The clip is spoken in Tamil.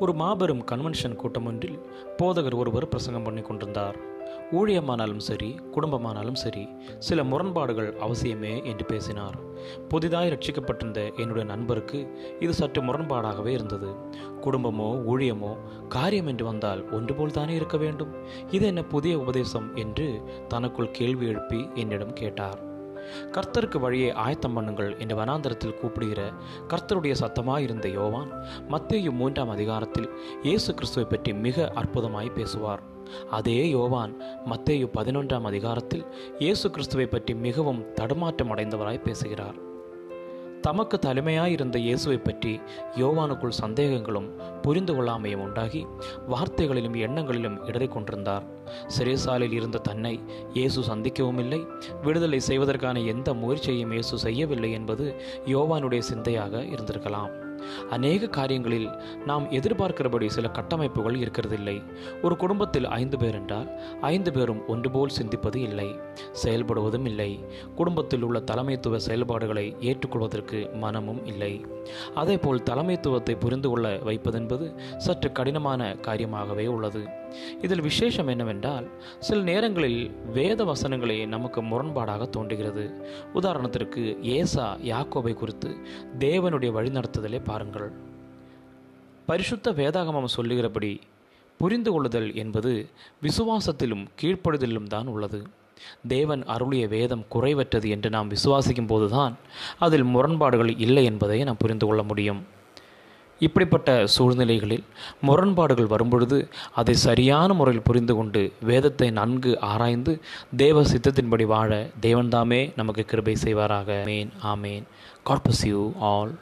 ஒரு மாபெரும் கன்வென்ஷன் கூட்டம் ஒன்றில் போதகர் ஒருவர் பிரசங்கம் பண்ணி கொண்டிருந்தார். ஊழியமானாலும் சரி குடும்பமானாலும் சரி சில முரண்பாடுகள் அவசியமே என்று பேசினார். புதிதாய் ரட்சிக்கப்பட்டிருந்த என்னுடைய நண்பருக்கு இது சற்று முரண்பாடாகவே இருந்தது. குடும்பமோ ஊழியமோ காரியம் என்று வந்தால் ஒன்று போல் தானே இருக்க வேண்டும்? இது என்ன புதிய உபதேசம் என்று தனக்குள் கேள்வி எழுப்பி என்னிடம் கேட்டார். கர்த்தருக்கு வழியை ஆயத்தம் பண்ணுங்கள் என்று வனாந்தரத்தில் கூப்பிடுகிற கர்த்தருடைய சத்தமாக இருந்த யோவான் மத்தேயு மூன்றாம் அதிகாரத்தில் இயேசு கிறிஸ்துவை பற்றி மிக அற்புதமாய் பேசுவார். அதே யோவான் மத்தேயு பதினொன்றாம் அதிகாரத்தில் இயேசு கிறிஸ்துவை பற்றி மிகவும் தடுமாற்றம் அடைந்தவராய் பேசுகிறார். தமக்கு தலைமையாயிருந்த இயேசுவை பற்றி யோவானுக்குள் சந்தேகங்களும் புரிந்து கொள்ளாமையும் உண்டாகி வார்த்தைகளிலும் எண்ணங்களிலும் இடறிக்கொண்டிருந்தார் சிறைசாலையில் இருந்த தன்னை இயேசு சந்திக்கவும் இல்லை விடுதலை செய்வதற்கான எந்த முயற்சியையும் இயேசு செய்யவில்லை என்பது யோவானுடைய சிந்தையாக இருந்திருக்கலாம். அநேக காரியங்களில் நாம் எதிர்பார்க்கிறபடி சில கட்டமைப்புகள் இருக்கிறதில்லை. ஒரு குடும்பத்தில் ஐந்து பேர் என்றால் ஐந்து பேரும் ஒன்று போல் சிந்திப்பது இல்லை செயல்படுவதும் இல்லை. குடும்பத்தில் உள்ள தலைமைத்துவ செயல்பாடுகளை ஏற்றுக்கொள்வதற்கு மனமும் இல்லை. அதேபோல் தலைமைத்துவத்தை புரிந்து கொள்ள வைப்பதென்பது சற்று கடினமான காரியமாகவே உள்ளது. இதில் விசேஷம் என்னவென்றால் சில நேரங்களில் வேத வசனங்களே நமக்கு முரண்பாடாக தோன்றுகிறது. உதாரணத்திற்கு ஏசா யாக்கோபை குறித்து தேவனுடைய வழிநடத்துதலை பாருங்கள். பரிசுத்த வேதாகமம் சொல்லுகிறபடி புரிந்து கொள்ளுதல் என்பது விசுவாசத்திலும் கீழ்ப்படுதலிலும் தான் உள்ளது. தேவன் அருளிய வேதம் குறைவற்றது என்று நாம் விசுவாசிக்கும் போதுதான் அதில் முரண்பாடுகள் இல்லை என்பதை நாம் புரிந்து கொள்ள முடியும். இப்படிப்பட்ட சூழ்நிலைகளில் முரண்பாடுகள் வரும்பொழுது அதை சரியான முறையில் புரிந்து கொண்டு வேதத்தை நன்கு ஆராய்ந்து தேவ சித்தத்தின்படி வாழ தேவன்தாமே நமக்கு கிருபை செய்வாராக. மேன் ஆமேன். God you all